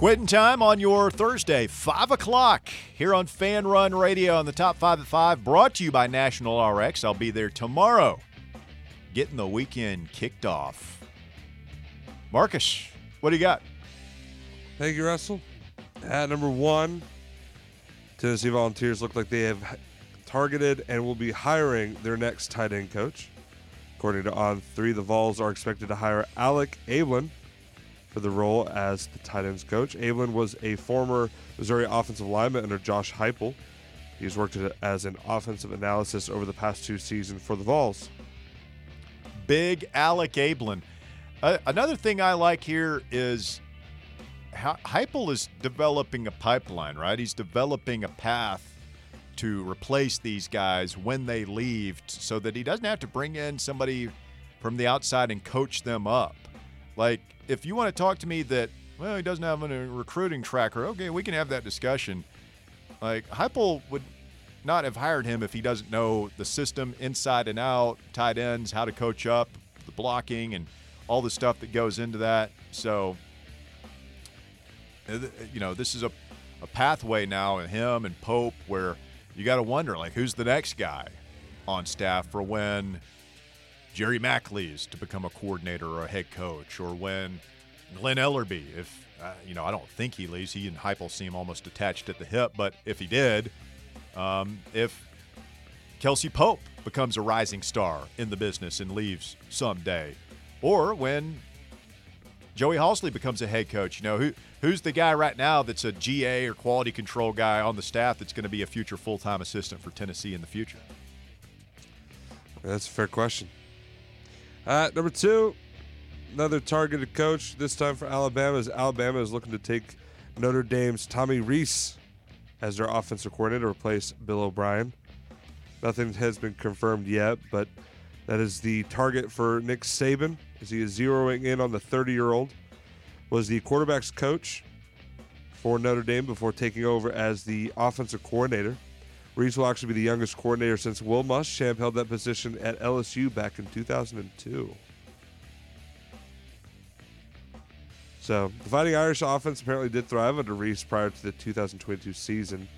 Quitting time on your Thursday, 5 o'clock, here on Fan Run Radio on the Top 5 at 5, brought to you by National RX. I'll be there tomorrow, getting the weekend kicked off. Marcus, what do you got? Thank you, Russell. At number one, Tennessee Volunteers look like they have targeted and will be hiring their next tight end coach. According to On Three, the Vols are expected to hire Alec Abeln for the role as the tight ends coach. Abeln was a former Missouri offensive lineman under Josh Heupel. He's worked as an offensive analysis over the past two seasons for the Vols. Big Alec Abeln. Uh, another thing I like here is Heupel is developing a pipeline, right? He's developing a path to replace these guys when they leave so that he doesn't have to bring in somebody from the outside and coach them up. Like, if you want to talk to me that, well, he doesn't have a recruiting tracker, okay, we can have that discussion. Like, Heupel would not have hired him if he doesn't know the system inside and out, tight ends, how to coach up, the blocking, and all the stuff that goes into that. So, uh, you know, this is a, a pathway now in him and Pope where – you got to wonder like who's the next guy on staff for when Jerry Mack leaves to become a coordinator or a head coach, or when Glen Elarbee, if uh, you know, I don't think he leaves. He and Heupel seem almost attached at the hip, but if he did, um, if Kelsey Pope becomes a rising star in the business and leaves someday, or when Joey Halzle becomes a head coach, you know who who's the guy right now that's a GA or quality control guy on the staff that's going to be a future full time assistant for Tennessee in the future? That's a fair question. Uh, number two, another targeted coach, this time for Alabama, as Alabama is looking to take Notre Dame's Tommy Rees as their offensive coordinator to replace Bill O'Brien. Nothing has been confirmed yet, but that is the target for Nick Saban as he is zeroing in on the 30 year old was the quarterback's coach for Notre Dame before taking over as the offensive coordinator. Rees will actually be the youngest coordinator since Will Muschamp held that position at LSU back in 2002. So the Fighting Irish offense apparently did thrive under Rees prior to the 2022 season.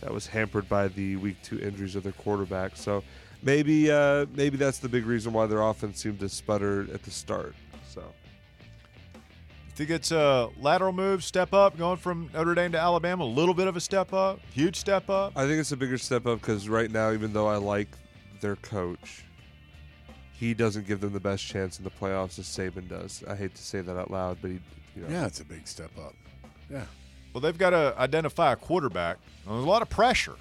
That was hampered by the week two injuries of their quarterback. So maybe uh, maybe that's the big reason why their offense seemed to sputter at the start. So Think it's a lateral move, step up, going from Notre Dame to Alabama, a little bit of a step up, huge step up. I think it's a bigger step up because right now, even though I like their coach, he doesn't give them the best chance in the playoffs as Saban does. I hate to say that out loud, but he, you know. Yeah, it's a big step up. Yeah. Well, they've got to identify a quarterback. There's a lot of pressure.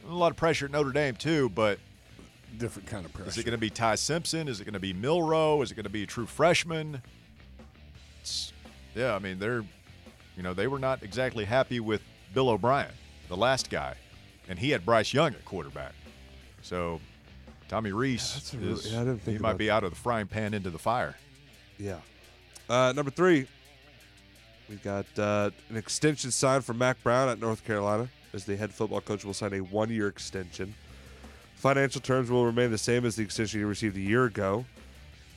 There's a lot of pressure at Notre Dame too, but different kind of pressure. Is it going to be Ty Simpson? Is it going to be Milroe? Is it going to be a true freshman? Yeah, I mean they're, you know, they were not exactly happy with Bill O'Brien, the last guy, and he had Bryce Young at quarterback. So Tommy Rees yeah, is yeah, he might be that. out of the frying pan into the fire. Yeah. Uh, number three, we got uh, an extension signed for Mack Brown at North Carolina as the head football coach will sign a one-year extension. Financial terms will remain the same as the extension he received a year ago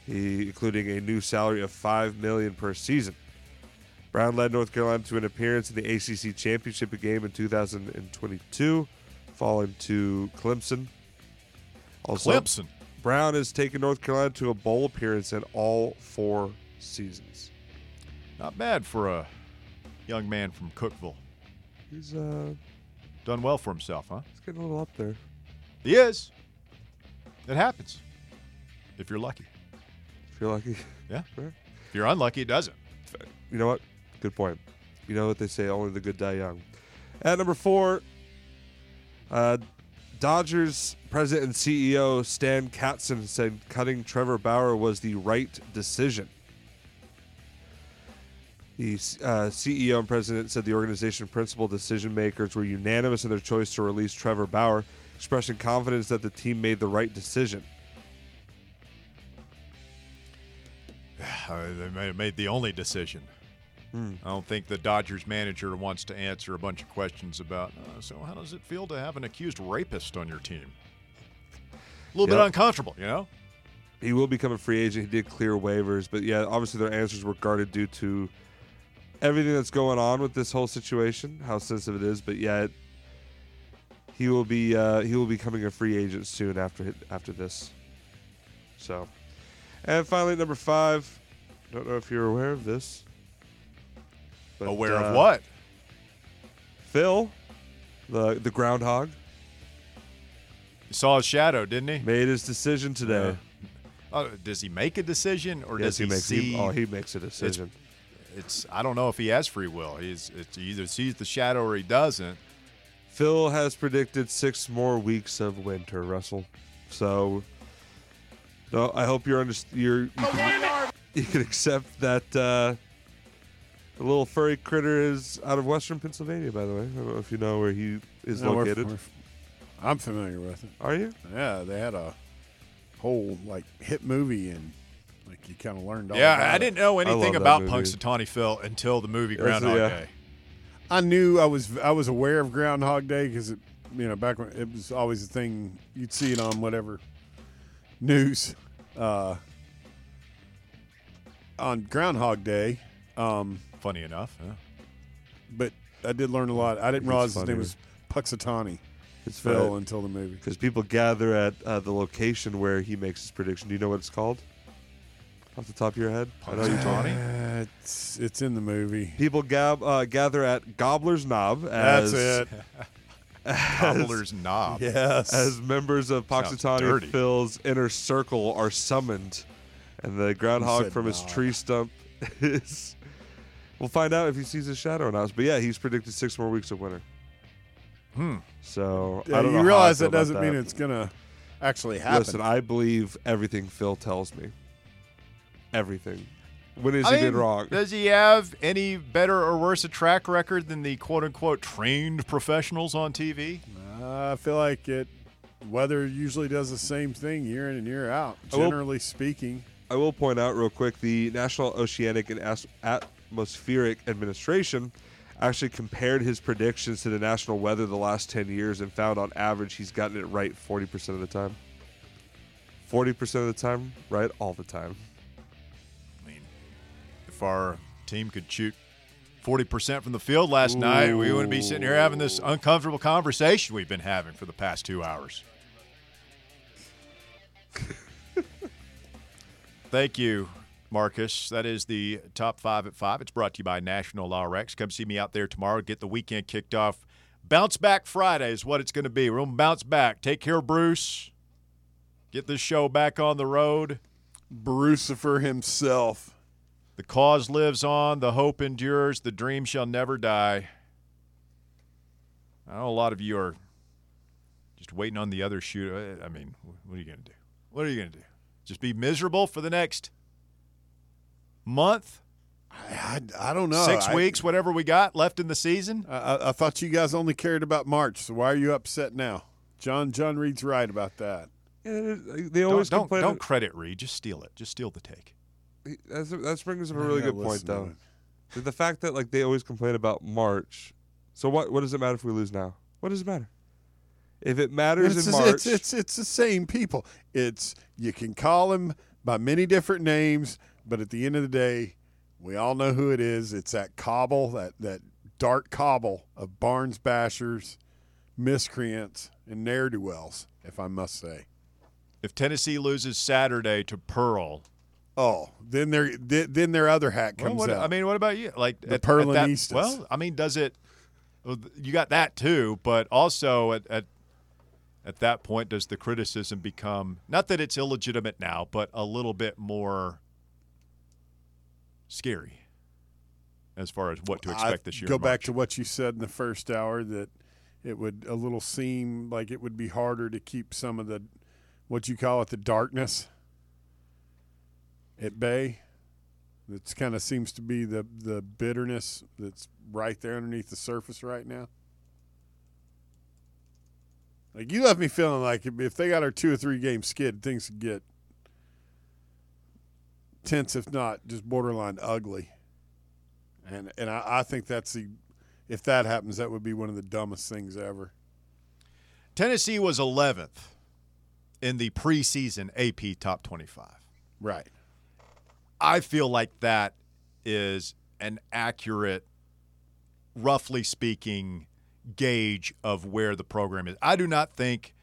he, including a new salary of five million per season. Brown led North Carolina to an appearance in the ACC championship game in 2022, falling to Clemson. Also, Clemson. Brown has taken North Carolina to a bowl appearance in all four seasons. Not bad for a young man from Cookeville. He's uh, done well for himself, huh? He's getting a little up there. He is. It happens if you're lucky you're lucky. Yeah. Sure. If you're unlucky, it doesn't. You know what? Good point. You know what they say: only the good die young. At number four, uh, Dodgers president and CEO Stan Kasten said cutting Trevor Bauer was the right decision. The uh, CEO and president said the organization principal decision makers were unanimous in their choice to release Trevor Bauer, expressing confidence that the team made the right decision. they may have made the only decision. Hmm. I don't think the Dodgers manager wants to answer a bunch of questions about. Uh, so, how does it feel to have an accused rapist on your team? A little yep. bit uncomfortable, you know. He will become a free agent. He did clear waivers, but yeah, obviously their answers were guarded due to everything that's going on with this whole situation, how sensitive it is, but yet he will be uh, he will be becoming a free agent soon after after this. So, and finally, number five. Don't know if you're aware of this. but, Aware uh, of what? Phil, the the groundhog, He saw his shadow, didn't he? made his decision today. Oh, does he make a decision or yes, does he, he, makes. see? He, oh, he makes a decision. it's I don't know if he has free will. He's it's he either sees the shadow or he doesn't. Phil has predicted six more weeks of winter, Russell. So, no, I hope you're under, you're you can, you can accept that uh, the little furry critter is out of Western Pennsylvania. By the way, I don't know if you know where he is No, we're- located. we're- I'm familiar with it. Are you? Yeah, they had a whole like hit movie and like you kind of learned all yeah, about I it. didn't know anything love that about movie. Punxsutawney Phil until the movie That's- Groundhog yeah. Day. I knew I was I was aware of Groundhog Day because it you know back when it was always a thing you'd see it on whatever news uh, on Groundhog Day. Um, Funny enough, huh? but I did learn a lot. I didn't realize his funnier. name was Punxsutawney It's Phil until the movie. because people gather at uh, the location where he makes his prediction. Do you know what it's called? Off the top of your head, I know you told me. Uh, it's it's in the movie. People gab, uh, gather at Gobbler's Knob That's as it. Cobbler's knob. Yes. as members of Sounds Punxsutawney dirty. Phil's inner circle are summoned, and the groundhog from his knob. tree stump is. We'll find out if he sees his shadow or not. But yeah, he's predicted six more weeks of winter. Hmm. So Yeah, I don't know you how I realize feel that doesn't about mean it's gonna actually happen. Listen, I believe everything Phil tells me. Everything. When has I he been mean, wrong? Does he have any better or worse a track record than the quote unquote trained professionals on TV? Uh, I feel like it. Weather usually does the same thing year in and year out. I will- Generally speaking, I will point out real quick the National Oceanic and As- Atmospheric Administration actually compared his predictions to the national weather the last 10 years and found on average he's gotten it right 40% of the time. 40% of the time, right all the time. I mean, if our team could shoot 40% from the field last night, we wouldn't be sitting here having this uncomfortable conversation we've been having for the past two hours. Thank you, Marcus. That is the top five at five. It's brought to you by National Law Rex. Come see me out there tomorrow. Get the weekend kicked off. Bounce back Friday is what it's going to be. We're going to bounce back. Take care, Bruce. Get this show back on the road. Brucifer himself. The cause lives on, the hope endures, the dream shall never die. I know a lot of you are just waiting on the other shoe. I mean, what are you going to do? What are you going to do? Just be miserable for the next month, I, I, I don't know. six I- weeks, whatever we got left in the season? I, I, I thought you guys only cared about March, so why are you upset now? John John Reed's right about that. Yeah, they Don't, always don't, don't credit Reed. Just steal it. Just steal the take. That's, that brings up a really gotta good point, though. The- The fact that like they always complain about March. So what? What does it matter if we lose now? What does it matter? If it matters It's, in the- March, it's it's it's the same people. It's you can call him by many different names, but at the end of the day, we all know who it is. It's that cobble, that that dark cobble of Barnes bashers, miscreants, and ne'er do wells, if I must say. If Tennessee loses Saturday to Pearl, Oh, then their then then their other hat Well, comes what, out. I mean, what about you? Like The at, at that, Perlinistas. well, I mean, does it? You got that too, but also at, at at that point, does the criticism become not that it's illegitimate now, but a little bit more scary as far as what to expect I this year? Go back to what you said in the first hour that it would a little seem like it would be harder to keep some of the what you call it the darkness at bay. That's kind of seems to be the the bitterness that's right there underneath the surface right now. Like you left me feeling like if- they got our two or three game skid, things could get tense, if not just borderline ugly. And and I, I think that's the if that happens, that would be one of the dumbest things ever. Tennessee was 11th in the preseason AP Top 25. Right. I feel like that is an accurate, roughly speaking, gauge of where the program is. I do not think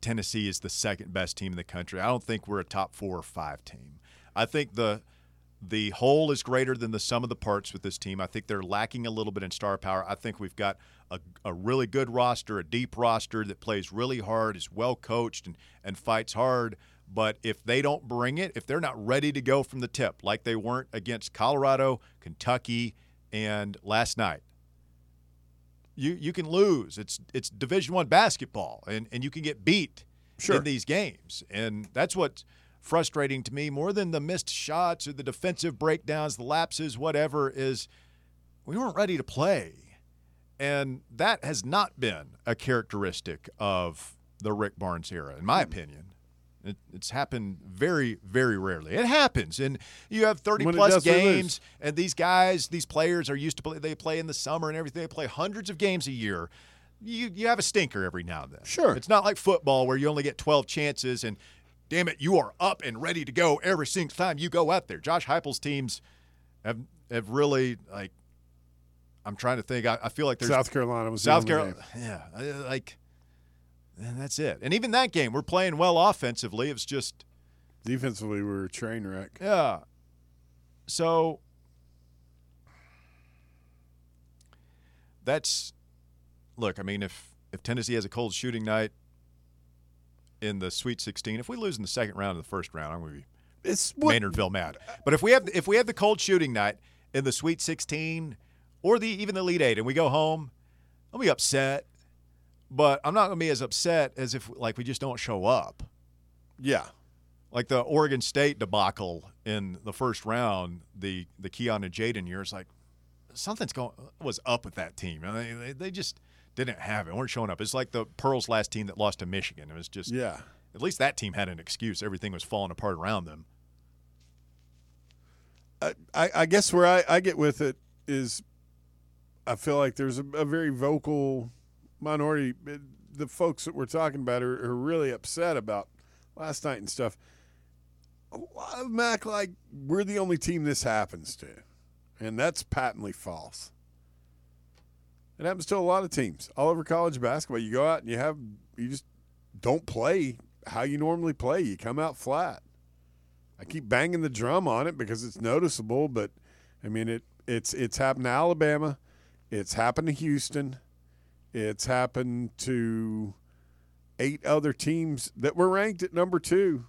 Tennessee is the second best team in the country. I don't think we're a top four or five team. I think the the whole is greater than the sum of the parts with this team. I think they're lacking a little bit in star power. I think we've got a, a really good roster, a deep roster that plays really hard, is well coached, and, and fights hard. But if they don't bring it, if they're not ready to go from the tip, like they weren't against Colorado, Kentucky, and last night, you you can lose. It's it's Division One basketball, and and you can get beat Sure. in these games, and that's what's frustrating to me more than the missed shots or the defensive breakdowns, the lapses, whatever. Is we weren't ready to play, and that has not been a characteristic of the Rick Barnes era, in Hmm. my opinion. It, it's happened very, very rarely. It happens, and you have thirty when plus does, games, and these guys, these players are used to play. They play in the summer and everything. They play hundreds of games a year. You you have a stinker every now and then. Sure. it's not like football where you only get twelve chances, and damn it, you are up and ready to go every single time you go out there. Josh Heupel's teams have have really like. I'm trying to think. I, I feel like there's South Carolina was the South Carolina. Yeah, like, and that's it. And even that game, we're playing well offensively. It was just, Defensively, we were a train wreck. yeah. So that's look. I mean, if if Tennessee has a cold shooting night in the Sweet 16, if we lose in the second round and the first round, I'm going to be It's what Maynardville mad. But if we have if we have the cold shooting night in the Sweet 16 or the even the Elite Eight, and we go home, I'll be upset. But I'm not going to be as upset as if like we just don't show up. yeah. Like the Oregon State debacle in the first round, the the Keon and Jaden years, like something's going was up with that team. I mean, they, they just didn't have it. weren't showing up. It's like the Pearls last team that lost to Michigan. It was just Yeah. at least that team had an excuse. Everything was falling apart around them. I, I I guess where I, I get with it is I feel like there's a, a very vocal minority. Eh, the folks that we're talking about are, are really upset about last night and stuff. A lot of like we're the only team this happens to, and that's patently false. It happens to a lot of teams all over college basketball. You go out and you have you just don't play how you normally play. You come out flat. I keep banging the drum on it because it's noticeable, but I mean it it's it's happened to Alabama, it's happened to Houston, it's happened to eight other teams that were ranked at number 2.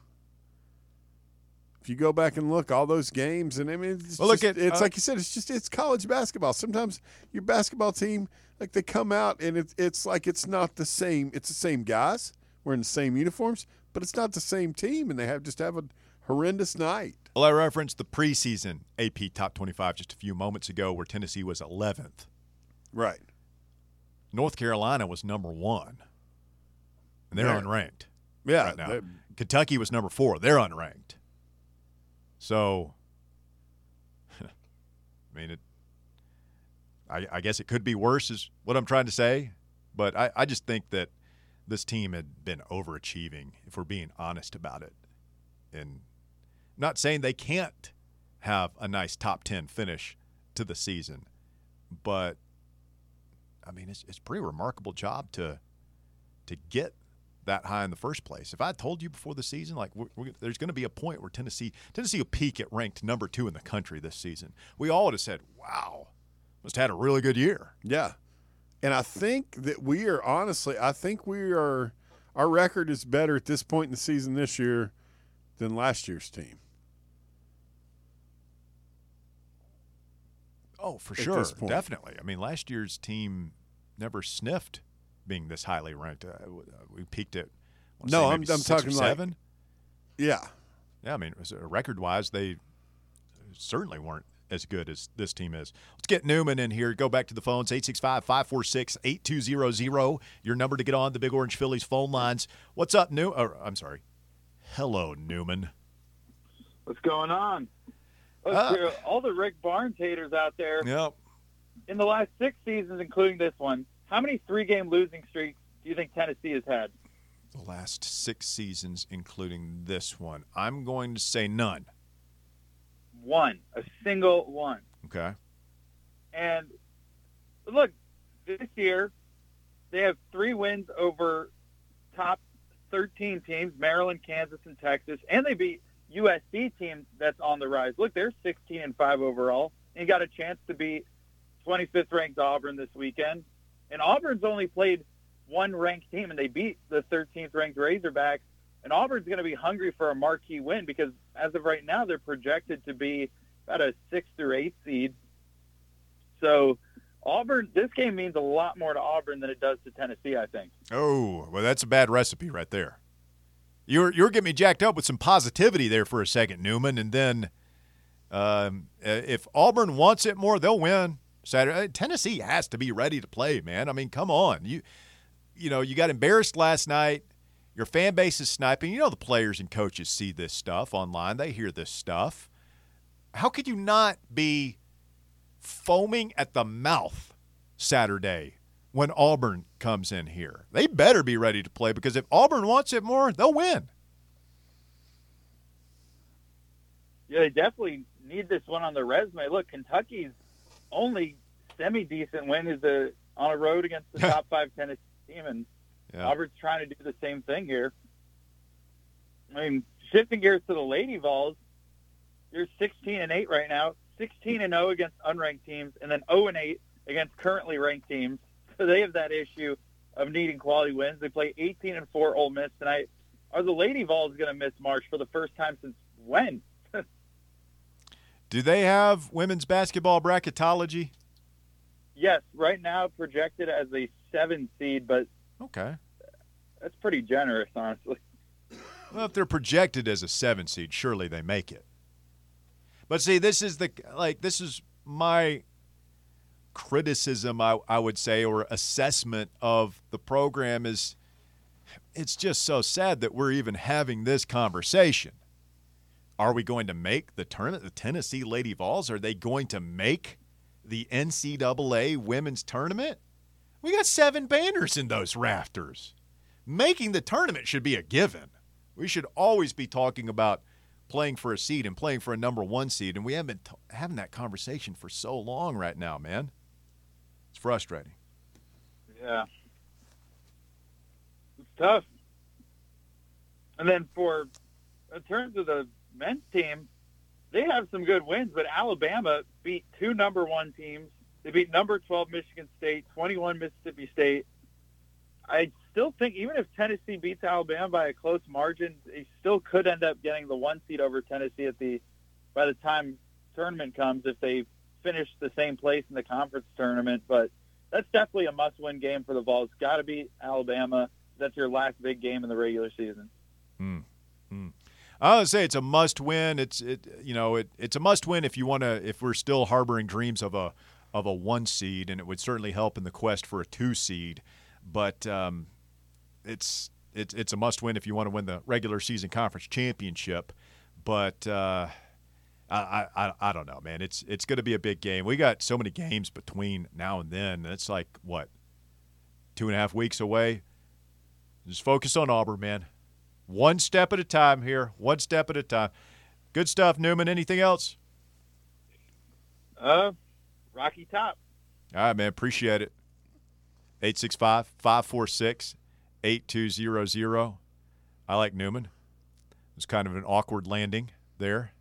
If you go back and look all those games and I mean it's, Well, look just- at, it's uh, like you said it's just it's college basketball. Sometimes your basketball team like they come out and it's it's like it's not the same it's the same guys wearing the same uniforms, but it's not the same team and they have just have a horrendous night. Well, I referenced the preseason AP Top 25 just a few moments ago where Tennessee was 11th. Right. North Carolina was number one, and they're They're- unranked Yeah. right now. they- Kentucky was number four. They're unranked. So, I mean, it. I, I guess it could be worse, is what I'm trying to say. But I, I just think that this team had been overachieving, if we're being honest about it. And not saying they can't have a nice top 10 finish to the season, but I mean, it's, it's a pretty remarkable job to to get that high in the first place. If I told you before the season, like we're, we're, there's going to be a point where Tennessee Tennessee will peak at ranked number two in the country this season, we all would have said, "Wow, must have had a really good year." yeah. And I think that we are honestly, I think we are, our record is better at this point in the season this year than last year's team. Oh, for At sure, this point. definitely. I mean, last year's team never sniffed being this highly ranked. Uh, we peaked at No, say I'm- maybe I'm six or talking like- seven. Yeah. Yeah, I mean, record wise, they certainly weren't as good as this team is. Let's get Newman in here. Go back to the phones 865 546 8200. Your number to get on the Big Orange Phillies phone lines. What's up, New? Or, I'm sorry. Hello, Newman. What's going on? Look, ah. to all the Rick Barnes haters out there, Yep. in the last six seasons, including this one, how many three-game losing streaks do you think Tennessee has had? The last six seasons, including this one, I'm going to say none. One, a single one. Okay. And look, this year they have three wins over top 13 teams: Maryland, Kansas, and Texas, and they beat USC team that's on the rise. Look, they're 16 and five overall, and got a chance to beat 25th ranked Auburn this weekend. And Auburn's only played one ranked team, and they beat the 13th ranked Razorbacks. And Auburn's going to be hungry for a marquee win because as of right now, they're projected to be about a six through eight seed. So Auburn, this game means a lot more to Auburn than it does to Tennessee, I think. Oh, well, that's a bad recipe right there. You're you're getting me jacked up with some positivity there for a second, Newman, and then um, if Auburn wants it more, they'll win Saturday. Tennessee has to be ready to play, man. I mean, come on, you you know you got embarrassed last night. Your fan base is sniping. You know the players and coaches see this stuff online. They hear this stuff. How could you not be foaming at the mouth Saturday when Auburn comes in here. They better be ready to play because if Auburn wants it more, they'll win. Yeah, they definitely need this one on their resume. Look, Kentucky's only semi decent win is a, on a road against the top five Tennessee team, and yeah. Auburn's trying to do the same thing here. I mean, shifting gears to the Lady Vols, you're 16 and 8 right now, 16 and 0 against unranked teams, and then 0 and 8 against currently ranked teams. So they have that issue of needing quality wins. They play 18 and 4 Ole Miss tonight. Are the Lady Vols going to miss March for the first time since when? Do they have women's basketball bracketology? Yes, right now projected as a seven seed, but okay, that's pretty generous, honestly. Well, if they're projected as a seven seed, surely they make it. But see, this is the like this is my criticism, I, I would say, or assessment of the program is it's just so sad that we're even having this conversation. Are we going to make the tournament, the Tennessee Lady Vols? Are they going to make the NCAA women's tournament? We got seven banners in those rafters. Making the tournament should be a given. We should always be talking about playing for a seed and playing for a number one seed, and we haven't been t- having that conversation for so long right now, man. It's frustrating. Yeah. It's tough. And then for in terms of the men's team, they have some good wins, but Alabama beat two number one teams. They beat number 12 Michigan State, 21 Mississippi State. I still think even if Tennessee beats Alabama by a close margin, they still could end up getting the one seed over Tennessee at the by the time tournament comes if they finish the same place in the conference tournament. But that's definitely a must-win game for the Vols. Got to beat Alabama. That's your last big game in the regular season. Hmm. Hmm. I would say it's a must-win. It's it you know it it's a must-win if you want to if we're still harboring dreams of a of a one seed, and it would certainly help in the quest for a two seed. But um, it's it's it's a must win if you want to win the regular season conference championship. But uh, I, I I don't know, man. It's it's going to be a big game. We got so many games between now and then. It's like what two and a half weeks away. Just focus on Auburn, man. One step at a time here. One step at a time. Good stuff, Newman. Anything else? Uh, Rocky Top. All right, man. Appreciate it. 865 546 8200. I like Newman. It was kind of an awkward landing there.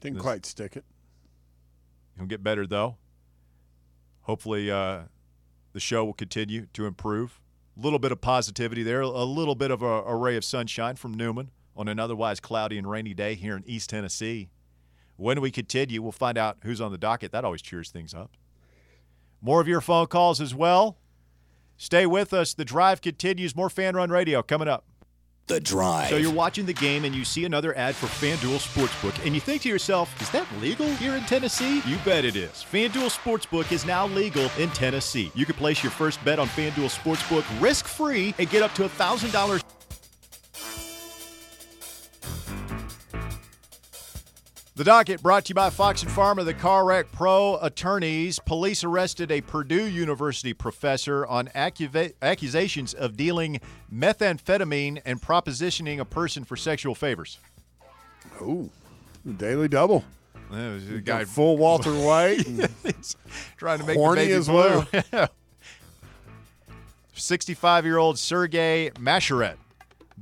Didn't this, quite stick it. He'll get better, though. Hopefully, uh, the show will continue to improve. A little bit of positivity there, a little bit of a, a ray of sunshine from Newman on an otherwise cloudy and rainy day here in East Tennessee. When we continue, we'll find out who's on the docket. That always cheers things up. More of your phone calls as well. Stay with us. The drive continues. More Fan Run Radio coming up. The Drive. So you're watching the game and you see another ad for FanDuel Sportsbook and you think to yourself, is that legal here in Tennessee? You bet it is. FanDuel Sportsbook is now legal in Tennessee. You can place your first bet on FanDuel Sportsbook risk-free and get up to $1,000 The docket brought to you by Fox and Farmer, the Car Wreck Pro attorneys. Police arrested a Purdue University professor on accuva- accusations of dealing methamphetamine and propositioning a person for sexual favors. Oh, daily double. The Got guy full Walter White. Trying to make Horny the baby as blue. well. 65-year-old Sergei Macheret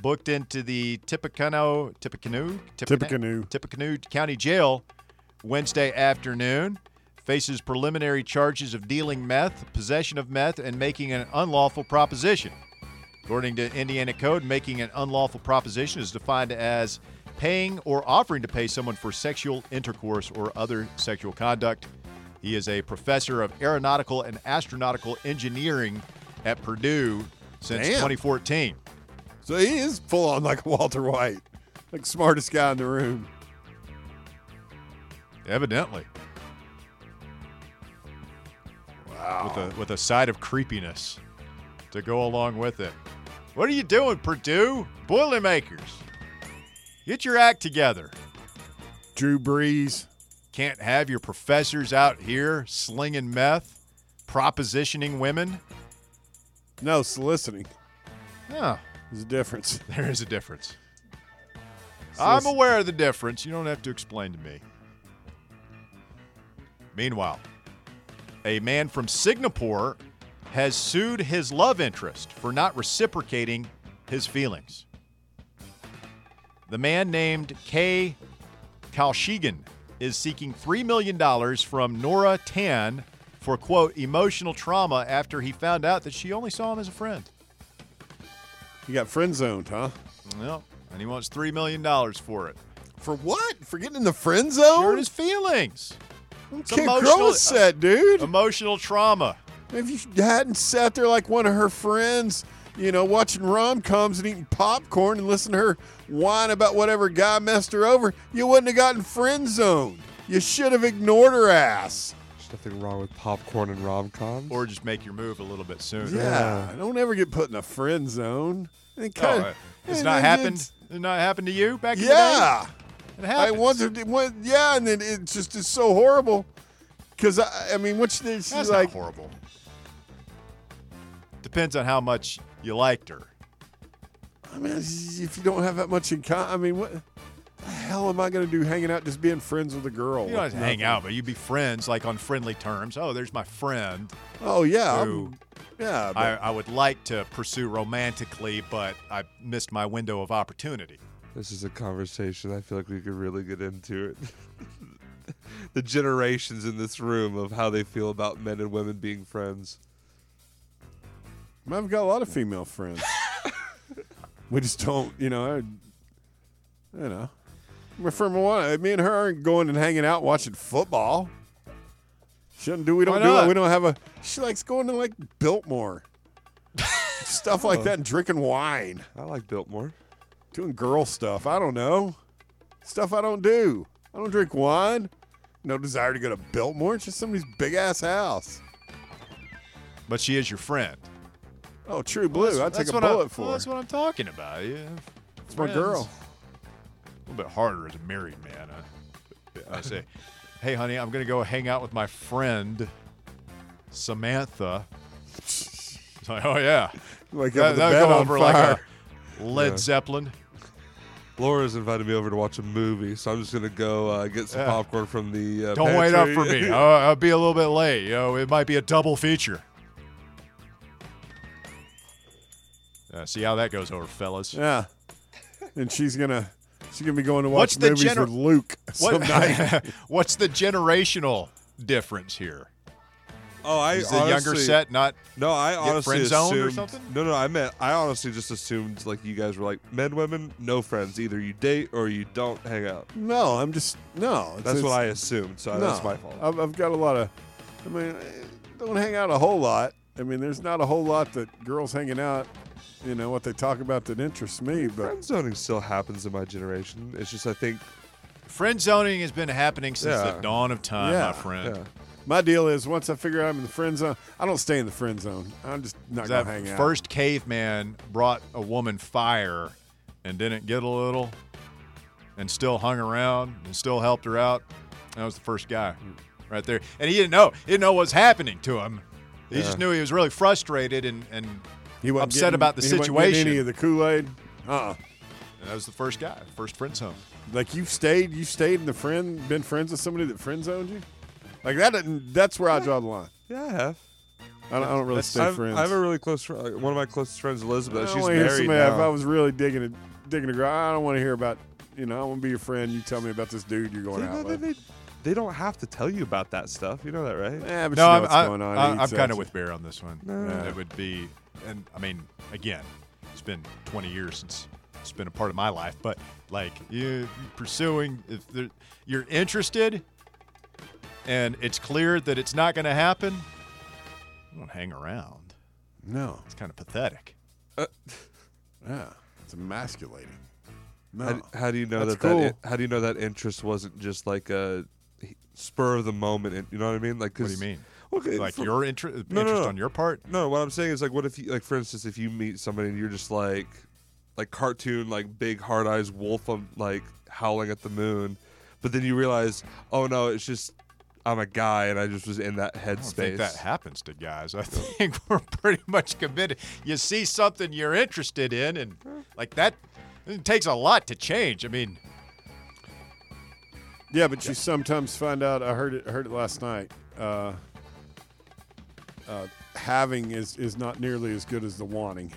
booked into the Tippecanoe, Tippecanoe, Tippecanoe. Tippecanoe County Jail Wednesday afternoon. Faces preliminary charges of dealing meth, possession of meth, and making an unlawful proposition. According to Indiana Code, making an unlawful proposition is defined as paying or offering to pay someone for sexual intercourse or other sexual conduct. He is a professor of aeronautical and astronautical engineering at Purdue since Damn. 2014. So he is full on like Walter White, like smartest guy in the room. Evidently. Wow. with a with a side of creepiness to go along with it. What are you doing, Purdue? Boilermakers. Get your act together. Drew Brees. Can't have your professors out here slinging meth, propositioning women. No, soliciting. No, There's a difference. there is a difference. I'm aware of the difference. You don't have to explain to me. Meanwhile, a man from Singapore has sued his love interest for not reciprocating his feelings. The man named Kay Kawshigan is seeking $3 million from Nora Tan for, quote, emotional trauma after he found out that she only saw him as a friend. You got friend zoned, huh? Well, and he wants $3 million for it. For what? For getting in the friend zone? zone? his feelings. It's Kid emotional- Crow set, dude. Emotional trauma. if you hadn't sat there like one of her friends, you know, watching rom coms and eating popcorn and listening to her whine about whatever guy messed her over, you wouldn't have gotten friend zoned. You should have ignored her ass. There's nothing wrong with popcorn and rom coms. Or just make your move a little bit sooner. Yeah, don't ever get put in a friend zone. And Oh, kinda- uh, it's and not happened. it's- It not happened to you back in Yeah. the day. It I happens. once, it yeah, and then it's just it's so horrible. Because I, I mean, what she did, she's That's like, not horrible. Depends on how much you liked her. I mean, if you don't have that much in common, I mean, what the hell am I going to do hanging out just being friends with a girl? You don't have to hang out, but you'd be friends, like on friendly terms. Oh, there's my friend. Oh yeah, who I'm- yeah. I, I would like to pursue romantically, but I missed my window of opportunity. This is a conversation I feel like we could really get into it. the generations in this room of how they feel about men and women being friends. I've got a lot of female friends. we just don't, you know. I, you know, my friend one, me and her aren't going and hanging out watching football. Shouldn't do. We don't do it. We don't have a. She likes going to like Biltmore, stuff like oh. that, and drinking wine, I like Biltmore. doing girl stuff. I don't know, stuff I don't do. I don't drink wine. No desire to go to Biltmore. It's just somebody's big ass house. But she is your friend. Oh, true blue. I'd take a what I- bullet for. well, her. that's what I'm talking about. Yeah, It's my girl. A little bit harder as a married man. I, I say, hey, honey, I'm going to go hang out with my friend, Samantha. It's like, oh, yeah. Like That, that'll bed go over fire. like a Led Yeah. Zeppelin. Laura's invited me over to watch a movie, so I'm just gonna go uh, get some Yeah. popcorn from the. Uh, Don't wait up for me. I'll, I'll be a little bit late. You know, it might be a double feature. Uh, see how that goes over, fellas. Yeah. And she's gonna she's gonna be going to watch What's the movies gener- with Luke some night. What's the generational difference here? oh, I Is the younger set not? No, I honestly friend zoned or assumed. something? No, no, I meant I honestly just assumed like you guys were like men, women, no friends. Either you date or you don't hang out. No, I'm just no. it's- That's what I assumed. So no. that's my fault. I've, I've got a lot of. I mean, I don't hang out a whole lot. I mean, there's not a whole lot that girls hanging out. You know what they talk about that interests me, but Friend zoning still happens in my generation. It's just I think Friend zoning has been happening since Yeah. the dawn of time, Yeah. my friend. yeah. my deal is once I figure out I'm in the friend zone, I don't stay in the friend zone. I'm just not gonna hang out. first caveman brought a woman fire and didn't get a little and still hung around and still helped her out. That was the first guy hmm. right there. And he didn't know. He didn't know what was happening to him. He just knew he was really frustrated and, and he wasn't upset getting- about the he wasn't situation. Any of the Kool Aid? Uh. uh that was the first guy, first friend zone. Like you've stayed, you stayed in the friend, been friends with somebody that friend zoned you. Like that. doesn't- That's where I draw the line. Yeah, I have. I don't, I don't really That's- stay I have, friends. I have a really close friend. One of my closest friends, I Elizabeth. don't She's wanna married somebody- If I was really digging a digging a grave, I don't want to hear about. You know, I want to be your friend. You tell me about this dude you're going They, out they, with. they, they don't have to tell you about that stuff. You know that, right? Yeah, but No, you know I'm, what's I, going on. I, I'm kind of with Bear on this one. No. It would be, and I mean, again, it's been 20 years since it's been a part of my life, but like you pursuing, if you're interested, and it's clear that it's not going to happen, you don't hang around. No, It's kind of pathetic. Uh, yeah, it's emasculating. No, How, do- how do you know That's that, cool. that how do you know that interest wasn't just like a spur of the moment? and- You know what I mean? Like, What do 'cause- you mean? Okay, Like for- your inter- interest no, no. on your part? No, what I'm saying is like, what if you like, for instance, if you meet somebody and you're just like, like cartoon, like big hard eyes wolf, um, like howling at the moon, but then you realize, oh no, it's just I'm a guy and I just was in that I don't headspace. that happens to guys. I think we're pretty much committed. You see something you're interested in, and like that, it takes a lot to change. I mean, Yeah, but you sometimes find out. I heard it. Heard it last night. Uh, uh, having is is not nearly as good as the wanting.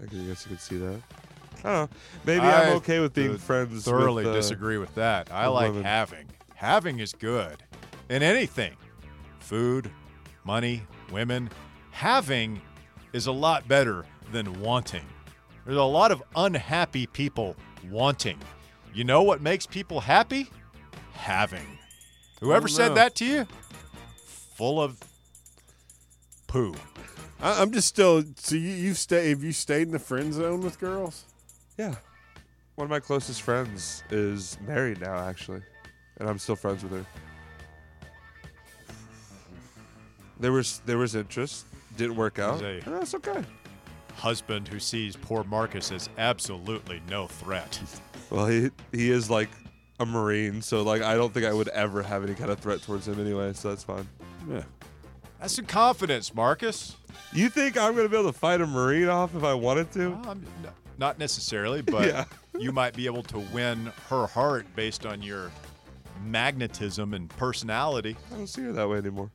I guess you could see that. I don't know. Maybe I I'm okay with being friends. thoroughly with, uh, disagree with that. I like women. having. Having is good in anything food, money, women. Having is a lot better than wanting. There's a lot of unhappy people wanting. You know what makes people happy? Having. Whoever said that to you? Full of poo. I, I'm just still. So you you've stayed. Have you stayed in the friend zone with girls? Yeah. One of my closest friends is married now, actually, and I'm still friends with her. There was there was interest, didn't work out. Jose. and That's okay. Husband who sees poor Marcus as absolutely no threat. Well, he he is like a marine, so like I don't think I would ever have any kind of threat towards him anyway. So that's fine. Yeah. That's some confidence, Marcus. You think I'm gonna be able to fight a marine off if I wanted to? Well, I'm- not necessarily, but Yeah. you might be able to win her heart based on your magnetism and personality. I don't see her that way anymore.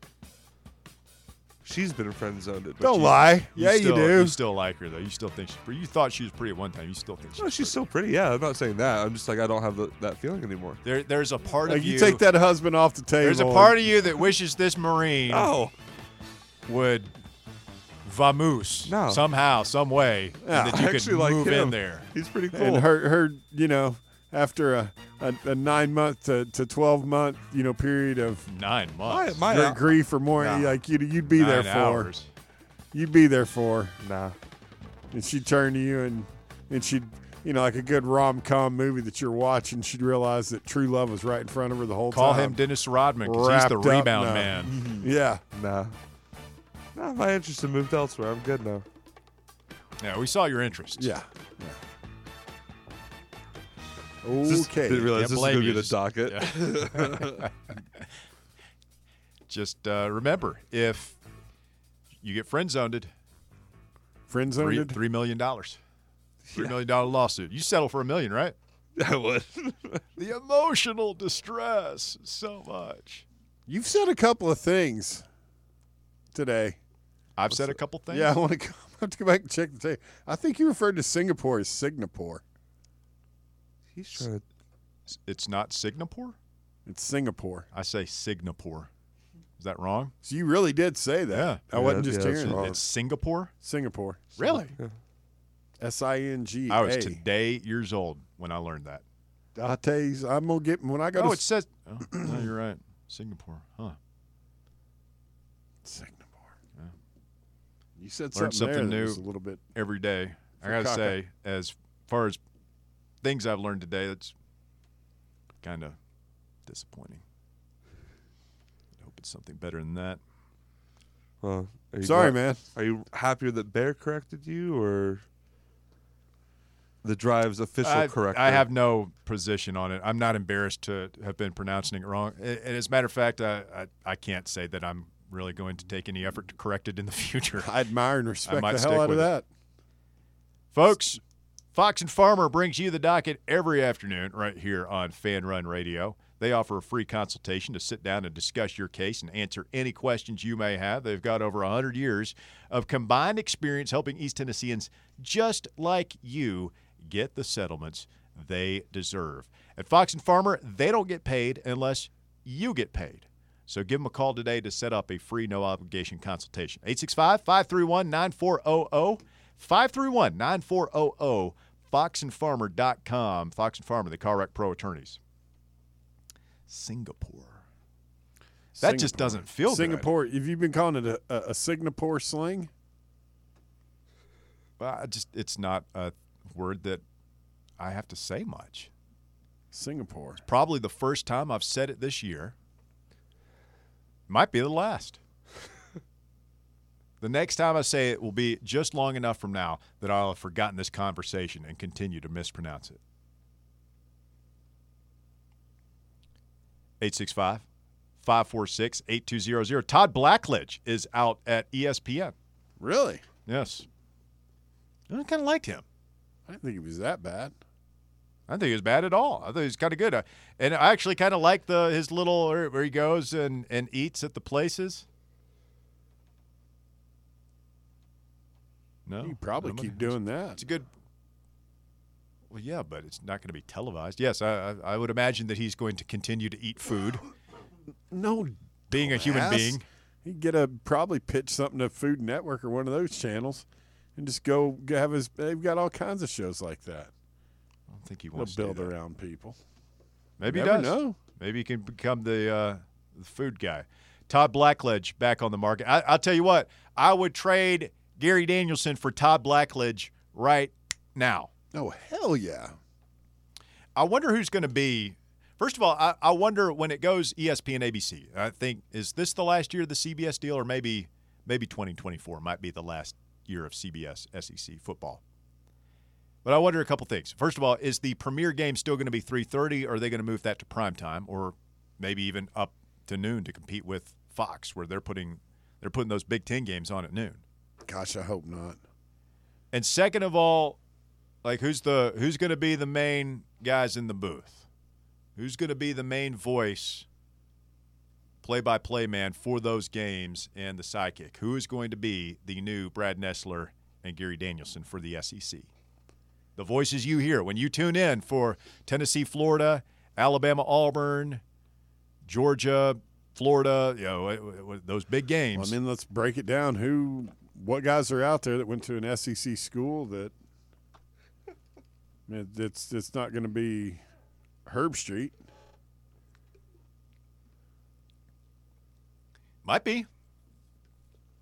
She's been friend zoned it. but Don't she- lie. yeah, still, you do. You still like her though. You still think she's pretty. You thought she was pretty at one time. You still think she's. No, she's pretty. still pretty. Yeah, I'm not saying that. I'm just like I don't have the, that feeling anymore. There, there's a part like of you, you. take that husband off the table. there's a part of you that wishes this marine Oh, would vamoose No. somehow, some way, Yeah, and that you I cool actually like move him. in there. he's pretty cool. and her her you know after a, a, a nine month to, to twelve month you know period of Nine months. my, gr- grief or more, Nah. like you'd you'd be there for. hours. You'd be there for, nah. and she'd turn to you and and she'd you know like a good rom com movie that you're watching. She'd realize that true love was right in front of her the whole time. Call him Dennis Rodman because he's the Wrapped up rebound man. Mm-hmm. Yeah. Nah. Nah, my interest has moved elsewhere. I'm good now. Yeah, we saw your interest. Yeah. Just Okay. didn't realize Can't this was blame going to you. be the Just- docket. Just uh, remember, if you get friend zoned, Friend three, zoned. three million dollars, three Yeah. million dollar lawsuit. You settle for a million, right? I would. The emotional distress, so much. You've said a couple of things today. I've said a couple things. Yeah, I want to go, I have to go back and check the tape. I think you referred to Singapore as Singapore. He's trying to. it's not Singapore. It's Singapore. I say Singapore. Is that wrong? So you really did say that. Yeah. I wasn't Yeah, just yeah, that's hearing wrong. it. It's Singapore. Singapore. Really? S I N G. I was today years old when I learned that. I'll tell you, I'm gonna get when I go Oh, to it says. Oh, no, you're right. Singapore. Huh. Singapore. Yeah. You said Learned something, something there new. a little bit. every day. I gotta caca. say, as far as things I've learned today, that's kind of disappointing. I hope it's something better than that. Well, Sorry, glad- man. Are you happier that Bear corrected you or the drive's official I, corrector? I have no position on it. I'm not embarrassed to have been pronouncing it wrong. And as a matter of fact, I, I, I can't say that I'm really going to take any effort to correct it in the future. I admire and respect might the hell out of it. that. Folks, Fox and Farmer brings you the docket every afternoon right here on Fan Run Radio. They offer a free consultation to sit down and discuss your case and answer any questions you may have. They've got over 100 years of combined experience helping East Tennesseans just like you get the settlements they deserve. At Fox and Farmer, they don't get paid unless you get paid. So give them a call today to set up a free no obligation consultation. 865 531 9400. 531 9400. FoxandFarmer.com. Fox and Farmer, the Car Wreck Pro attorneys. Singapore. That just doesn't feel good. Singapore. Have you been calling it a, a, a Singapore sling? Well, I just it's not a word that I have to say much. Singapore. Probably the first time I've said it this year. Might be the last. The next time I say it will be just long enough from now that I'll have forgotten this conversation and continue to mispronounce it. 865 546 8200. Todd Blackledge is out at ESPN. Really? Yes. I kind of liked him. I didn't think it was that bad. I don't think he was bad at all. I thought he was kind of good, uh, and I actually kind of like the his little where where he goes and and eats at the places. No, You probably keep doing that. It's a good. Well, yeah, but it's not going to be televised. Yes, I, I I would imagine that he's going to continue to eat food, No, being a human ass. being. He'd get a probably pitch something to Food Network or one of those channels, and just go have his. They've got all kinds of shows like that. I don't think he They'll wants to do build around people. Maybe he does. know. Maybe he can become the, uh, the food guy. Todd Blackledge back on the market. I, I'll tell you what, I would trade Gary Danielson for Todd Blackledge right now. Oh hell yeah! I wonder who's going to be. First of all, I, I wonder when it goes ESPN ABC. I think is this the last year of the CBS deal, or maybe maybe 2024 might be the last year of CBS SEC football. But I wonder a couple things. First of all, is the premier game still going to be 3:30, or are they going to move that to prime time, or maybe even up to noon to compete with Fox, where they're putting they're putting those Big Ten games on at noon? Gosh, I hope not. And second of all, like who's the who's going to be the main guys in the booth? Who's going to be the main voice, play-by-play man for those games and the sidekick? Who is going to be the new Brad Nessler and Gary Danielson for the SEC? The voices you hear when you tune in for Tennessee, Florida, Alabama, Auburn, Georgia, Florida, you know, those big games. Well, I mean, let's break it down. Who, what guys are out there that went to an SEC school that? I mean, it's it's not going to be Herbstreit. Might be.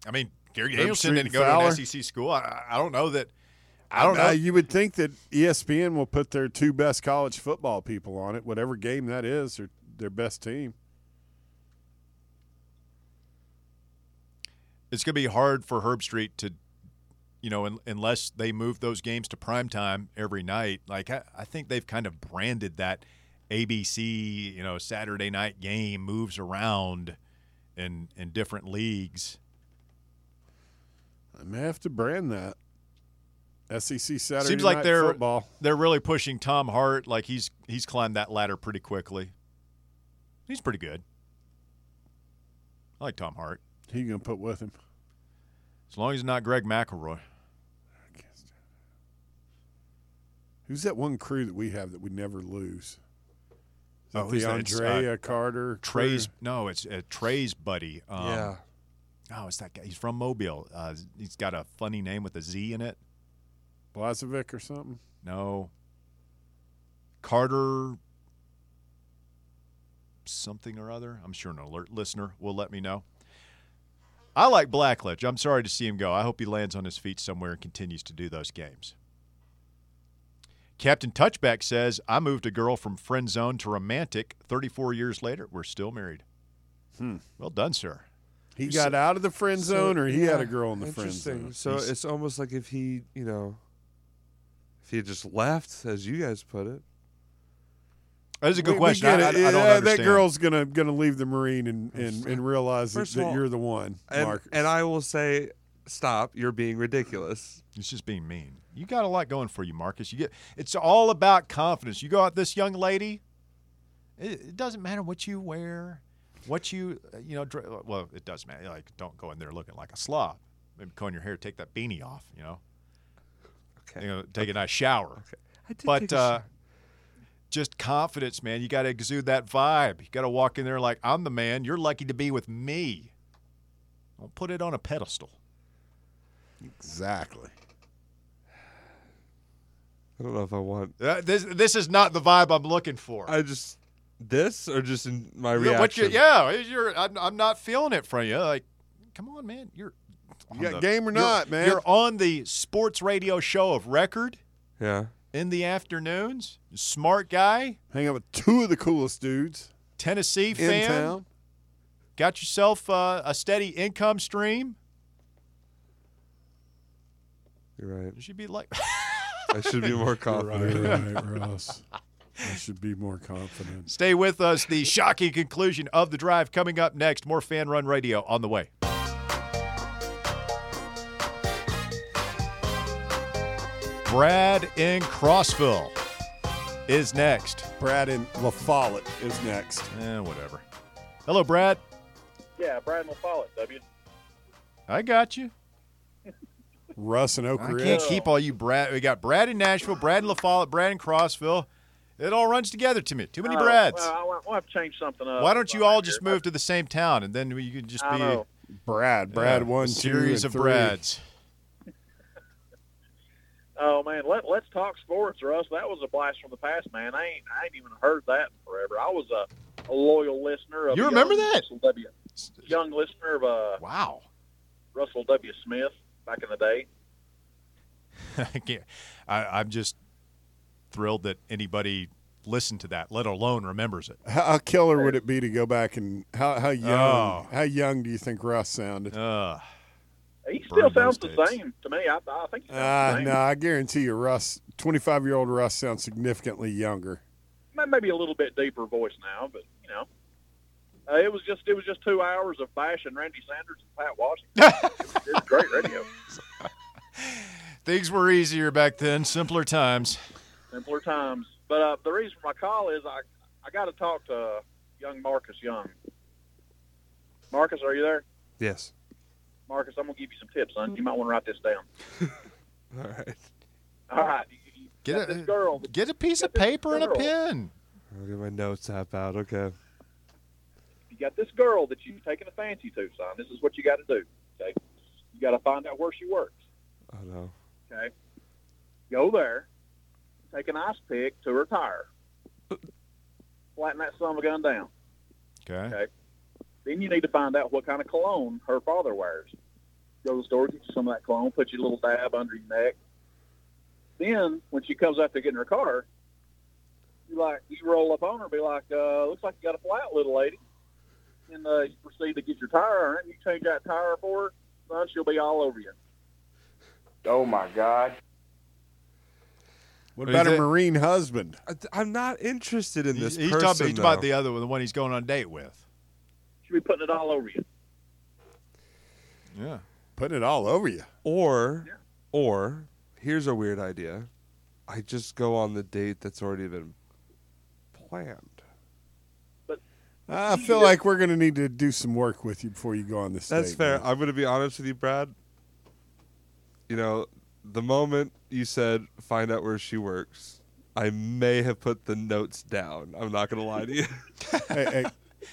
I mean, Gary Herb Danielson Street didn't go Fowler? to an SEC school. I, I don't know that. I don't Uh, know. you would think that ESPN will put their two best college football people on it, whatever game that is, or their best team. It's going to be hard for Herb Street to, you know, un, unless they move those games to prime time every night. Like I, I think they've kind of branded that ABC, you know, Saturday night game moves around in in different leagues. I may have to brand that. SEC Saturday Seems like night they're football. they're really pushing Tom Hart. Like he's he's climbed that ladder pretty quickly. He's pretty good. I like Tom Hart. Who you gonna put with him? As long as it's not Greg McElroy. Who's that one crew that we have that we never lose? Is Oh, who's the that? Uh, Andrea Carter. Trey's crew? no, it's uh, Trey's buddy. Um, yeah. Oh, it's that guy. He's from Mobile. Uh, he's got a funny name with a Z in it. Blazovic or something. No. Carter something or other. I'm sure an alert listener will let me know. I like Blackledge. I'm sorry to see him go. I hope he lands on his feet somewhere and continues to do those games. Captain Touchback says, I moved a girl from friend zone to romantic 34 years later. We're still married. Hmm. Well done, sir. He got out of the friend So, zone, or he had a girl in the friend zone. So He's- it's almost like if he, you know, if he had just left, as you guys put it. That is a good We- we question. get I, I, I don't Yeah, understand. That girl's gonna gonna leave the Marine and and, and realize that, First that all- you're the one, And, and I will say, stop. You're being ridiculous. It's just being mean. You got a lot going for you, Marcus. You get it's all about confidence. You go out this young lady. It, it doesn't matter what you wear, what you uh, you know. dr- Well, it does matter. Like, don't go in there looking like a slob. Maybe comb your hair, take that beanie off. You know, Okay. you know, take a nice shower. I did But take a uh, shower. Just confidence, man. You got to exude that vibe. You got to walk in there like I'm the man. You're lucky to be with me. Don't put it on a pedestal. Exactly. I don't know if I want. Uh, this this is not the vibe I'm looking for. I just this or just in my Yeah, reaction. what you, yeah, you're. I'm, I'm not feeling it from you. Like, come on, man. You're. You got the- game or you're- not, man? You're on the sports radio show of record Yeah. In the afternoons. Smart guy, Hang out with two of the coolest dudes Tennessee in fan. town. Got yourself uh, a steady income stream. You're right. You should be like. I should be more confident. right, Ross. I should be more confident. Stay with us. The shocking conclusion of the drive coming up next. More Fan Run Radio on the way. Brad in Crossville is next. Brad in La Follette is next. Eh, whatever. Hello, Brad. Yeah, Brad Follett, W. I got you. Russ and Oak I can't keep all you Brad. We got Brad in Nashville, Brad in La Follette, Brad in Crossville. It all runs together to me. Too many Oh, Brads. Well, I want, I want to change something up. Why don't you Uh, all just here. move to the same town and then you can just I be know. Brad. Brad yeah, one, a two, series and of three. Brads. Oh man, let let's talk sports, Russ. That was a blast from the past, man. I ain't I ain't even heard that in forever. I was a, a loyal listener of You remember young that? Russell W. Young listener of uh, Wow. Russell W. Smith back in the day. I can't. I, I'm just thrilled that anybody listened to that, let alone remembers it. How, how killer would it be to go back and how how young Oh. how young do you think Russ sounded? Uh, He still Burn sounds the tapes. same to me. I, I think he sounds Ah, the same. no, I guarantee you, Russ, twenty five year old Russ sounds significantly younger. Maybe a little bit deeper voice now, but you know, uh, it was just it was just two hours of bashing Randy Sanders and Pat Washington. it, was, it was great radio. things were easier back then, simpler times. simpler times. But uh, the reason for my call is I I got to talk to young Marcus Young. Marcus, are you there? Yes. Marcus, I'm gonna give you some tips, son. You might want to write this down. All right. All right, you, you Get a- this girl. Get a piece of Get this paper and a pen. I'll get my notes app out. Okay. You got this girl that you've taken a fancy to, son. This is what you got to do. Okay, you got to find out where she works. Oh no. Okay, go there, take an ice pick to her tire, flatten that son of a gun down. Okay. Okay. Then you need to find out what kind of cologne her father wears. Go to the store, get you some of that cologne, put your little dab under your neck. Then, when she comes out to get in her car, you like you roll up on her, be like, uh, "Looks like you got a flat, little lady." And uh, you proceed to get your tire on it. You change that tire for her, son. She'll be all over you. Oh my God. What about a Marine husband? I, am not interested in this he's person. talking, he's about the other one, the one he's going on a date with. She'll be putting it all over you. Yeah. Putting it all over you. Or, Yeah. or here's a weird idea. I just go on the date that's already been planned. But I feel like we're going to need to do some work with you before you go on this. That's date, fair. man. I'm going to be honest with you, Brad. You know, the moment you said find out where she works, I may have put the notes down. I'm not going to lie to you. hey, hey,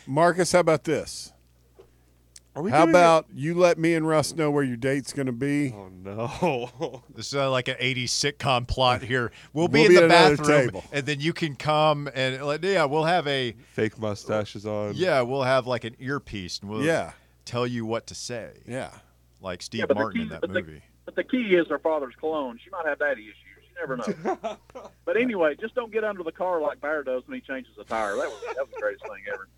Marcus, how about this? Are we How doing it- about you let me and Russ know where your date's going to be? Oh no. This is uh, like an 80s sitcom plot here. We'll be We'll in be the bathroom, table. and then you can come and like, yeah, we'll have a Fake mustaches on. yeah, we'll have like an earpiece, and we'll Yeah, tell you what to say, yeah. like Steve Yeah, but the Martin in that but the- movie. But the key is her father's cologne. She might have that issues. You never know. but anyway, just don't get under the car like Bear does when he changes the tire. That was that was the greatest thing ever.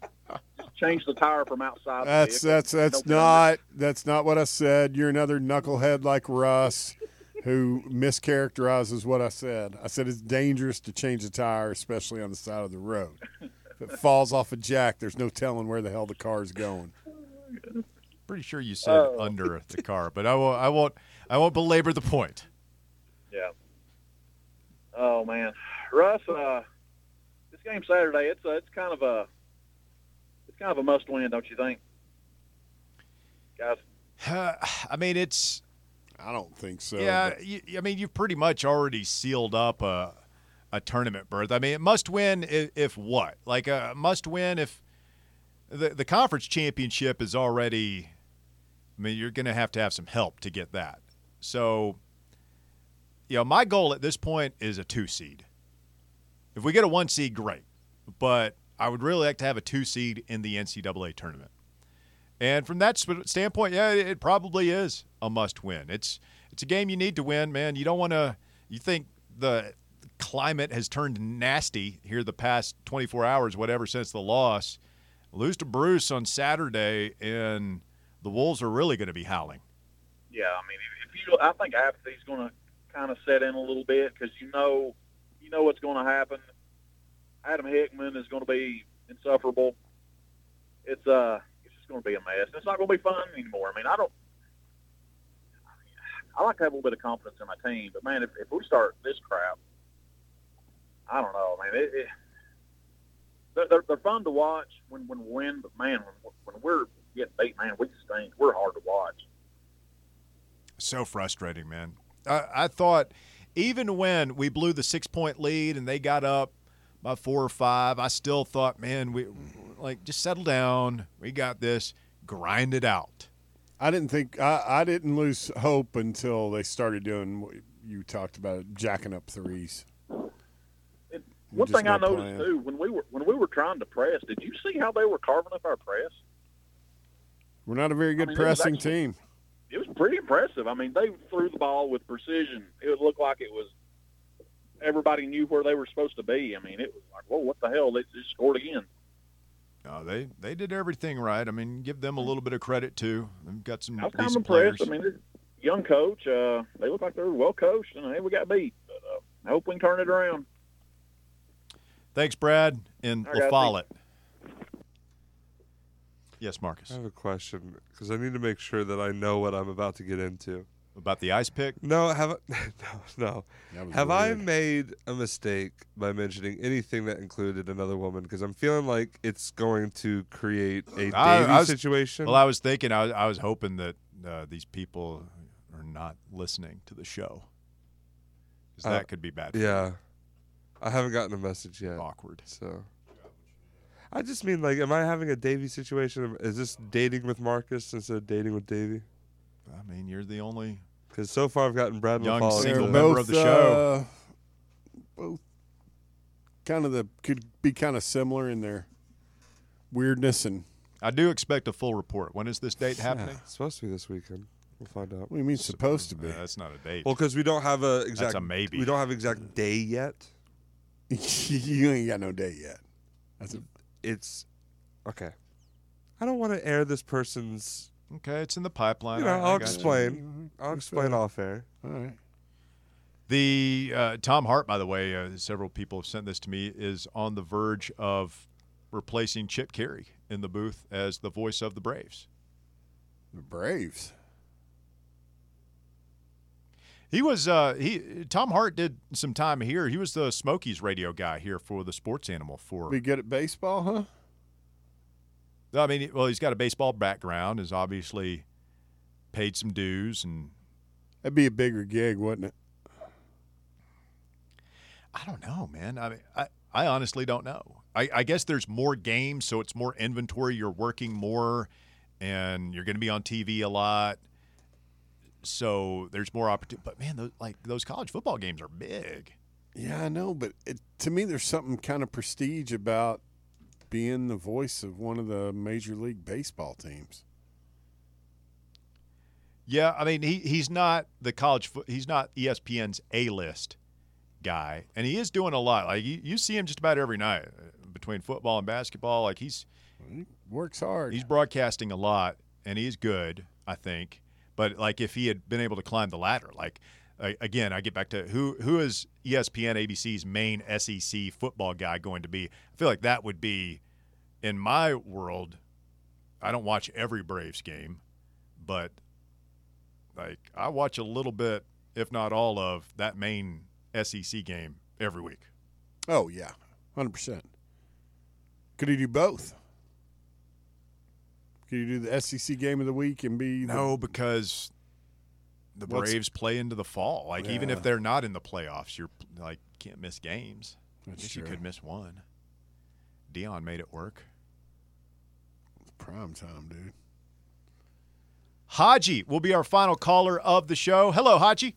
Just change the tire from outside. That's vehicle. that's that's Don't get not that's not what I said. You're another knucklehead like Russ, who mischaracterizes what I said. I said it's dangerous to change a tire, especially on the side of the road. If it falls off a jack, there's no telling where the hell the car's going. Pretty sure you said Oh. under the car, but I won't. I won't. I won't belabor the point. Yeah. Oh man, Russ. Uh, this game Saturday. It's a, it's kind of a it's kind of a must win, don't you think, guys? I mean, it's I don't think so. yeah. You, I mean, you've pretty much already sealed up a a tournament berth. I mean, it must win if, if what? Like a must win if the the conference championship is already. I mean, you're going to have to have some help to get that. So, you know, my goal at this point is a two seed. If we get a one seed, great. But I would really like to have a two seed in the NCAA tournament. And from that standpoint, yeah, it probably is a must win. It's it's a game you need to win, man. You don't want to. You think the climate has turned nasty here the past 24 hours, whatever, since the loss. Lose to Bruce on Saturday, and the Wolves are really going to be howling. Yeah, I mean, if you, I think apathy's going to kind of set in a little bit because you know, you know what's going to happen. Adam Hickman is going to be insufferable. It's uh, it's just going to be a mess. It's not going to be fun anymore. I mean, I don't. I like to have a little bit of confidence in my team, but man, if, if we start this crap, I don't know. I mean, it, it, they're, they're they're fun to watch when when we win, but man, when when we're getting beat, man, we stink. We're hard to watch. So frustrating, man. I, I thought even when we blew the six point lead and they got up by four or five, I still thought, man, we like just settle down. We got this. Grind it out. I didn't think I, I didn't lose hope until they started doing what you talked about, jacking up threes. It, one thing I noticed playing. too when we were when we were trying to press, did you see how they were carving up our press? We're not a very good mean, pressing actually- team. It was pretty impressive. I mean, they threw the ball with precision. It looked like it was everybody knew where they were supposed to be. I mean, it was like, whoa, what the hell? They just scored again. No, they they did everything right. I mean, give them a little bit of credit too. They've got some I was kind of impressed. players. I mean, young coach, uh, they look like they're well coached, and hey, we got beat. But uh, I hope we can turn it around. Thanks, Brad right, guys, LaFollette. Yes, Marcus. I have a question because I need to make sure that I know what I'm about to get into. About the ice pick. No, have I, no, no. Have I made a mistake by mentioning anything that included another woman? Because I'm feeling like it's going to create a I- Davy I was- situation. Well, I was thinking, I was, I was hoping that uh, these people are not listening to the show. 'Cause Uh, that could be bad. for yeah, I haven't gotten a message yet. Awkward. So, I just mean like, am I having a Davy situation? Is this dating with Marcus instead of dating with Davy? I mean, you're the only. Because so far I've gotten Brad Young LaFollette single member both, of the show. Uh, both kind of the could be kind of similar in their weirdness and I do expect a full report. When is this date happening? It's supposed to be this weekend. We'll find out. what do you mean supposed to be? Uh, that's not a date. Well, because we don't have a exact. a maybe. We don't have exact day yet. you ain't got no date yet. That's a, It's okay. I don't want to air this person's. okay, it's in the pipeline. You know, I- I I'll got you. explain. I'll explain off air. all right. The uh, Tom Hart, by the way, uh, several people have sent this to me, is on the verge of replacing Chip Caray in the booth as the voice of the Braves. The Braves. He was uh, he Tom Hart did some time here. He was the Smokies radio guy here for the Sports Animal for. we good at baseball, huh? I mean, well, he's got a baseball background. Has obviously paid some dues, and That'd be a bigger gig, wouldn't it? I don't know, man. I mean, I, I honestly don't know. I, I guess there's more games, so it's more inventory. You're working more, and you're going to be on TV a lot. So there's more opportunity. But man, those, like those college football games are big. Yeah, I know, but it, to me, there's something kind of prestige about being the voice of one of the major league baseball teams. Yeah, I mean, he he's not the college. Fo- he's not ESPN's A list guy, and he is doing a lot. Like you, you see him just about every night uh, between football and basketball. Like he's He works hard. he's broadcasting a lot, and he's good, I think. But like if he had been able to climb the ladder, like a- again, I get back to who who is ESPN ABC's main SEC football guy going to be? I feel like that would be in my world. I don't watch every Braves game, but like I watch a little bit, if not all of that main SEC game every week. Oh yeah, hundred percent. Could he do both? Could you do the SEC game of the week and be the- No, because the Braves play into the fall. Like even if they're not in the playoffs, you're like can't miss games. I guess true. you could miss one. Deion made it work. prime time, dude? Haji will be our final caller of the show. Hello, Haji.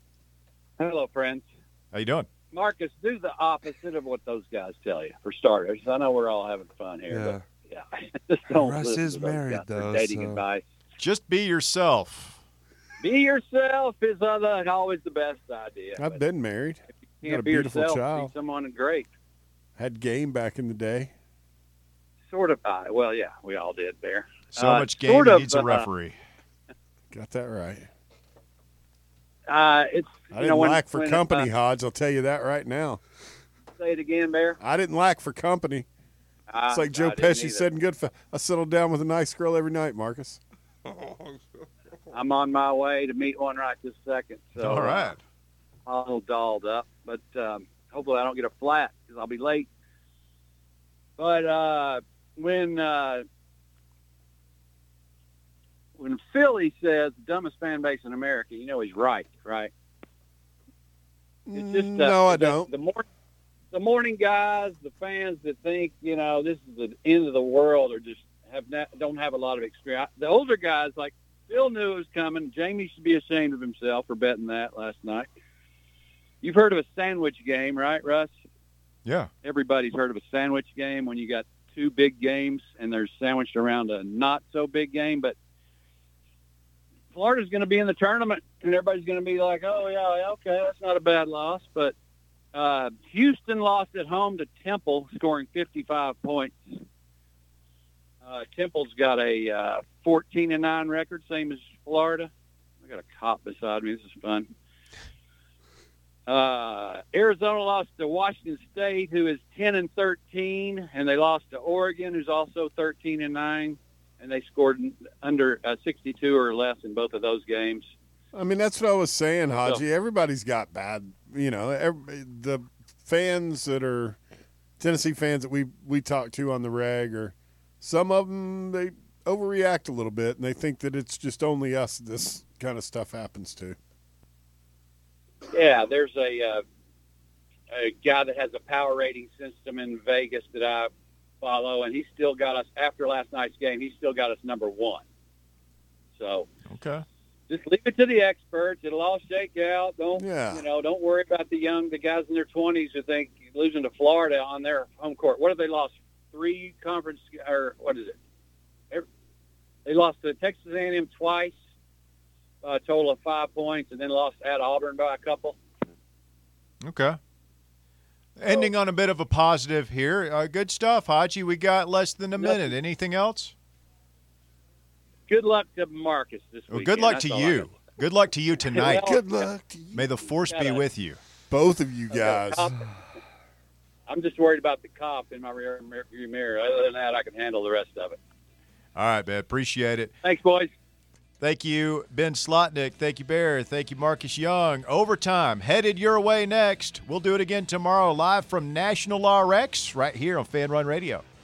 Hello, friends. How you doing? Marcus, do the opposite of what those guys tell you. For starters, I know we're all having fun here, Yeah. But yeah, just don't Russ listen is married, though, dating so- advice. Just be yourself. Be yourself is uh, always the best idea. I've but been married. you got can't a be beautiful yourself. child. Be someone great. Had game back in the day. Sort of. Uh, well, yeah, we all did, Bear. So Uh, much game sort of, needs a uh, referee. Got that right. Uh, it's I you didn't know when, lack for when, company, uh, Hodge. I'll tell you that right now. say it again, Bear. I didn't lack for company. It's like Joe I Pesci either. said in Goodfellas. I settled down with a nice girl every night, Marcus. I'm on my way to meet one right this second. So All right. uh, a little dolled up, but um, hopefully I don't get a flat because I'll be late. But uh, when uh, when Philly says the dumbest fan base in America, you know he's right, right? It's just uh, no, I the- don't. The morning, the morning guys, the fans that think you know this is the end of the world, or just have not, don't have a lot of experience. The older guys, like Phil, knew it was coming. Jamie should be ashamed of himself for betting that last night. You've heard of a sandwich game, right, Russ? Yeah. Everybody's heard of a sandwich game when you got two big games and they're sandwiched around a not so big game, but Florida's going to be in the tournament, and everybody's going to be like, "Oh yeah, yeah, okay, that's not a bad loss." But uh, Houston lost at home to Temple, scoring 55 points. Uh, Temple's got a uh, 14 and nine record, same as Florida. I got a cop beside me. This is fun. Uh, Arizona lost to Washington State, who is 10 and 13, and they lost to Oregon, who's also 13 and nine, and they scored under uh, 62 or less in both of those games. I mean, that's what I was saying, Haji. Everybody's got bad, you know, every, the fans that are Tennessee fans that we we talk to on the reg, or some of them they overreact a little bit and they think that it's just only us this kind of stuff happens to. Yeah, there's a uh, a guy that has a power rating system in Vegas that I follow, and he still got us after last night's game. He still got us number one. So Okay. Just leave it to the experts. It'll all shake out. Don't Yeah. you know? Don't worry about the young, the guys in their twenties who think losing to Florida on their home court. What have they lost? Three conference or what is it? They lost to Texas A&M twice, a total of five points, and then lost at Auburn by a couple. Okay. Ending on a bit of a positive here. Uh, good stuff, Haji. We got less than a Nothing. minute. Anything else? Good luck to Marcus this Well, good luck to you. Good luck to you tonight. Well, Good luck to you. May the force be gotta- with you. Both of you guys. I'm just worried about the cop in my rear rear mirror. Other than that, I can handle the rest of it. All right, man. Appreciate it. Thanks, boys. Thank you, Ben Slotnick. Thank you, Bear. Thank you, Marcus Young. Overtime headed your way next. We'll do it again tomorrow live from National RX right here on Fan Run Radio.